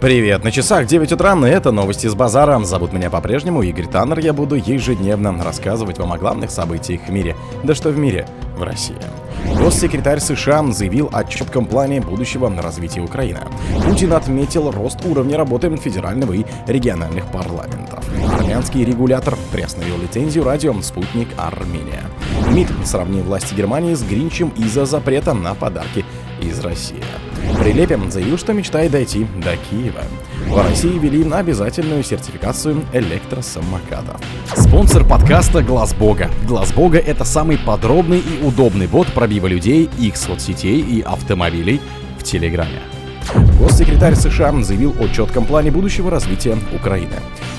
Привет, на часах 9 утра, и это новости с базара. Зовут меня по-прежнему Игорь Таннер, я буду ежедневно рассказывать вам о главных событиях в мире. Да что в мире, в России. Госсекретарь США заявил о четком плане будущего развития Украины. Путин отметил рост уровня работы федерального и региональных парламентов. Армянский регулятор приостановил лицензию радио «Спутник Армения». МИД сравнил власти Германии с Гринчем из-за запрета на подарки из России. Прилепин заявил, что мечтает дойти до Киева. В России ввели обязательную сертификацию электросамокатов. Спонсор подкаста Глаз Бога. Глаз Бога это самый подробный и удобный бот пробива людей, их соцсетей и автомобилей в Телеграме. Госсекретарь США заявил о четком плане будущего развития Украины.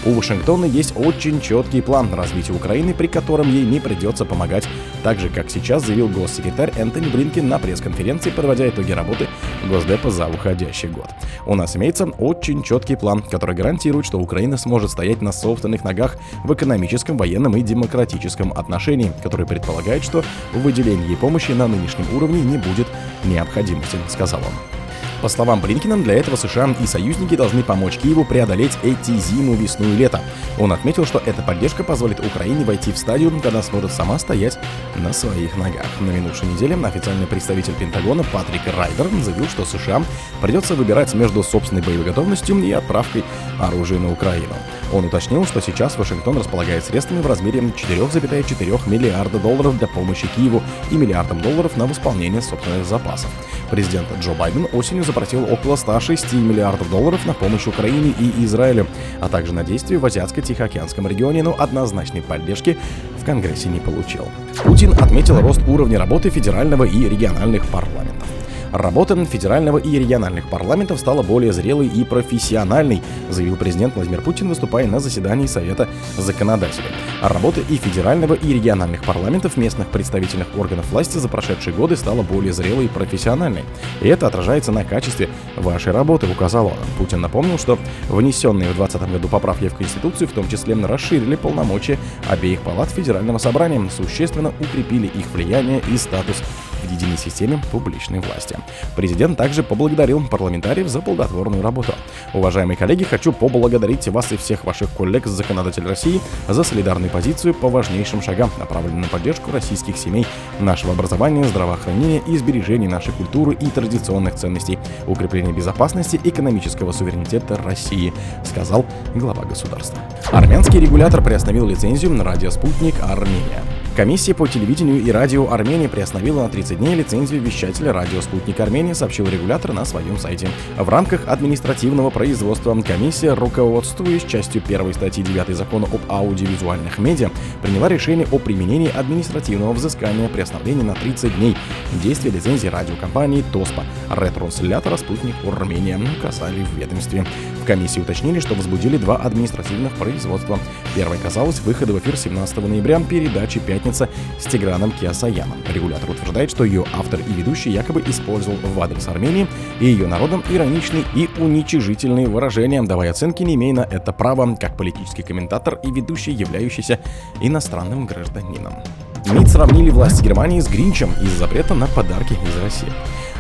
У Вашингтона есть очень четкий план развития Украины, при котором ей не придется помогать, так же, как сейчас заявил госсекретарь Энтони Блинкин на пресс-конференции, подводя итоги работы Госдепа за уходящий год. У нас имеется очень четкий план, который гарантирует, что Украина сможет стоять на собственных ногах в экономическом, военном и демократическом отношении, который предполагает, что в выделении помощи на нынешнем уровне не будет необходимости, сказал он. По словам Блинкина, для этого США и союзники должны помочь Киеву преодолеть эти зиму, весну и лето. Он отметил, что эта поддержка позволит Украине войти в стадию, когда сможет сама стоять на своих ногах. На минувшей неделе официальный представитель Пентагона Патрик Райдер заявил, что США придется выбирать между собственной боевой готовностью и отправкой оружия на Украину. Он уточнил, что сейчас Вашингтон располагает средствами в размере 4,4 миллиарда долларов для помощи Киеву и миллиардом долларов на восполнение собственных запасов. Президент Джо Байден осенью запросил около 106 миллиардов долларов на помощь Украине и Израилю, а также на действия в Азиатско-Тихоокеанском регионе, но однозначной поддержки в Конгрессе не получил. Путин отметил рост уровня работы федерального и региональных парламентов. Работа федерального и региональных парламентов стала более зрелой и профессиональной, заявил президент Владимир Путин, выступая на заседании Совета законодателей. Работа и федерального, и региональных парламентов местных представительных органов власти за прошедшие годы стала более зрелой и профессиональной. И это отражается на качестве вашей работы, указал он. Путин напомнил, что внесенные в 2020 году поправки в Конституцию в том числе расширили полномочия обеих палат Федерального собрания, существенно укрепили их влияние и статус в единой системе публичной власти. Президент также поблагодарил парламентариев за плодотворную работу. Уважаемые коллеги, хочу поблагодарить вас и всех ваших коллег с законодатель России за солидарную позицию по важнейшим шагам, направленным на поддержку российских семей, нашего образования, здравоохранения и сбережения нашей культуры и традиционных ценностей, укрепления безопасности экономического суверенитета России, сказал глава государства. Армянский регулятор приостановил лицензию на радиоспутник Армения. Комиссия по телевидению и радио Армении приостановила на 30 дней лицензию вещателя радио «Спутник Армении», сообщил регулятор на своем сайте. В рамках административного производства комиссия, руководствуясь частью первой статьи 9 закона об аудиовизуальных медиа, приняла решение о применении административного взыскания приостановления на 30 дней действия лицензии радиокомпании ТОСПа, ретранслятора «Спутник Армения», указали в ведомстве. В комиссии уточнили, что возбудили два административных производства. Первое касалось выхода в эфир 17 ноября передачи 5 пятница с Тиграном Киасаяном. Регулятор утверждает, что ее автор и ведущий якобы использовал в адрес Армении и ее народом ироничные и уничижительные выражения, давая оценки, не имея на это права, как политический комментатор и ведущий, являющийся иностранным гражданином. МИД сравнили власти Германии с Гринчем из-за запрета на подарки из России.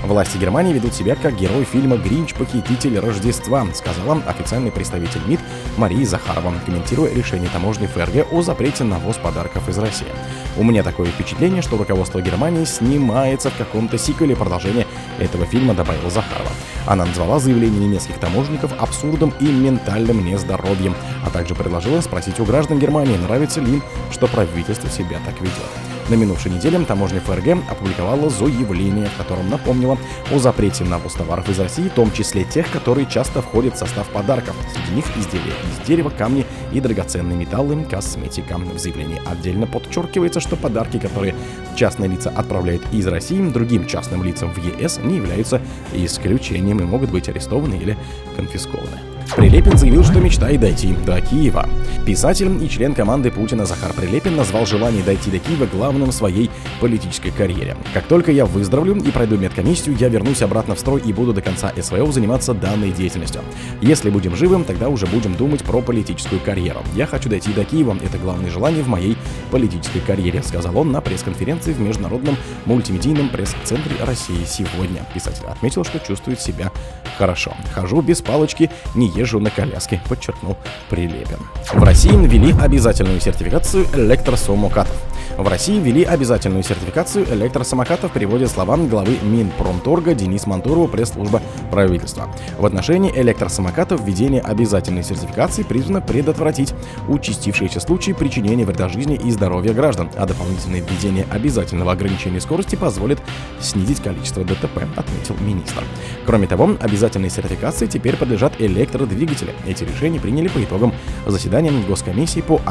Власти Германии ведут себя как герой фильма «Гринч. Похититель Рождества», сказала официальный представитель МИД Мария Захарова, комментируя решение таможни ФРГ о запрете на ввоз подарков из России. У меня такое впечатление, что руководство Германии снимается в каком-то сиквеле продолжения этого фильма, добавила Захарова. Она назвала заявление немецких таможенников абсурдом и ментальным нездоровьем, а также предложила спросить у граждан Германии, нравится ли им, что правительство себя так ведет. На минувшей неделе таможня ФРГ опубликовала заявление, в котором напомнила о запрете на ввоз товаров из России, в том числе тех, которые часто входят в состав подарков. Среди них изделия из дерева, камни и драгоценные металлы, косметика. В заявлении отдельно подчеркивается, что подарки, которые частные лица отправляют из России другим частным лицам в ЕС, не являются исключением и могут быть арестованы или конфискованы. Прилепин заявил, что мечтает дойти до Киева. Писатель и член команды Путина Захар Прилепин назвал желание дойти до Киева главным в своей политической карьере. Как только я выздоровлю и пройду медкомиссию, я вернусь обратно в строй и буду до конца СВО заниматься данной деятельностью. Если будем живым, тогда уже будем думать про политическую карьеру. Я хочу дойти до Киева, это главное желание в моей политической карьере, сказал он на пресс-конференции в Международном мультимедийном пресс-центре России сегодня. Писатель отметил, что чувствует себя хорошо. Хожу без палочки, не езжу на коляске, подчеркнул Прилепин. В России ввели обязательную сертификацию электросамокатов. В России ввели обязательную сертификацию электросамокатов, приводит слова главы Минпромторга Денис Мантурова, пресс-служба правительства. В отношении электросамокатов введение обязательной сертификации призвано предотвратить участившиеся случаи причинения вреда жизни и здоровья граждан, а дополнительное введение обязательного ограничения скорости позволит снизить количество ДТП, отметил министр. Кроме того, обязательной сертификации теперь подлежат электродвигатели. Эти решения приняли по итогам заседания Госкомиссии по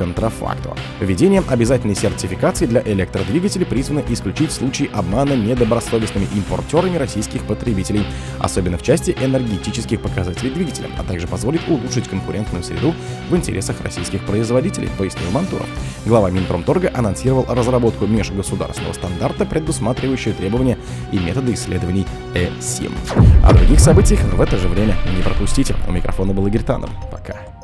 антиконтрафакту. Введение обязательной сертификации для электродвигателей призвано исключить случаи обмана недобросовестными импортерами российских потребителей, особенно в части энергетических показателей двигателя, а также позволит улучшить конкурентную среду в интересах российских производителей, пояснил Мантуров. Глава Минпромторга анонсировал разработку межгосударственного стандарта, предусматривающего требования и методы исследований ЭСИМ. О других событиях в это же время не пропустите. У микрофона был Игорь Таннер. Пока.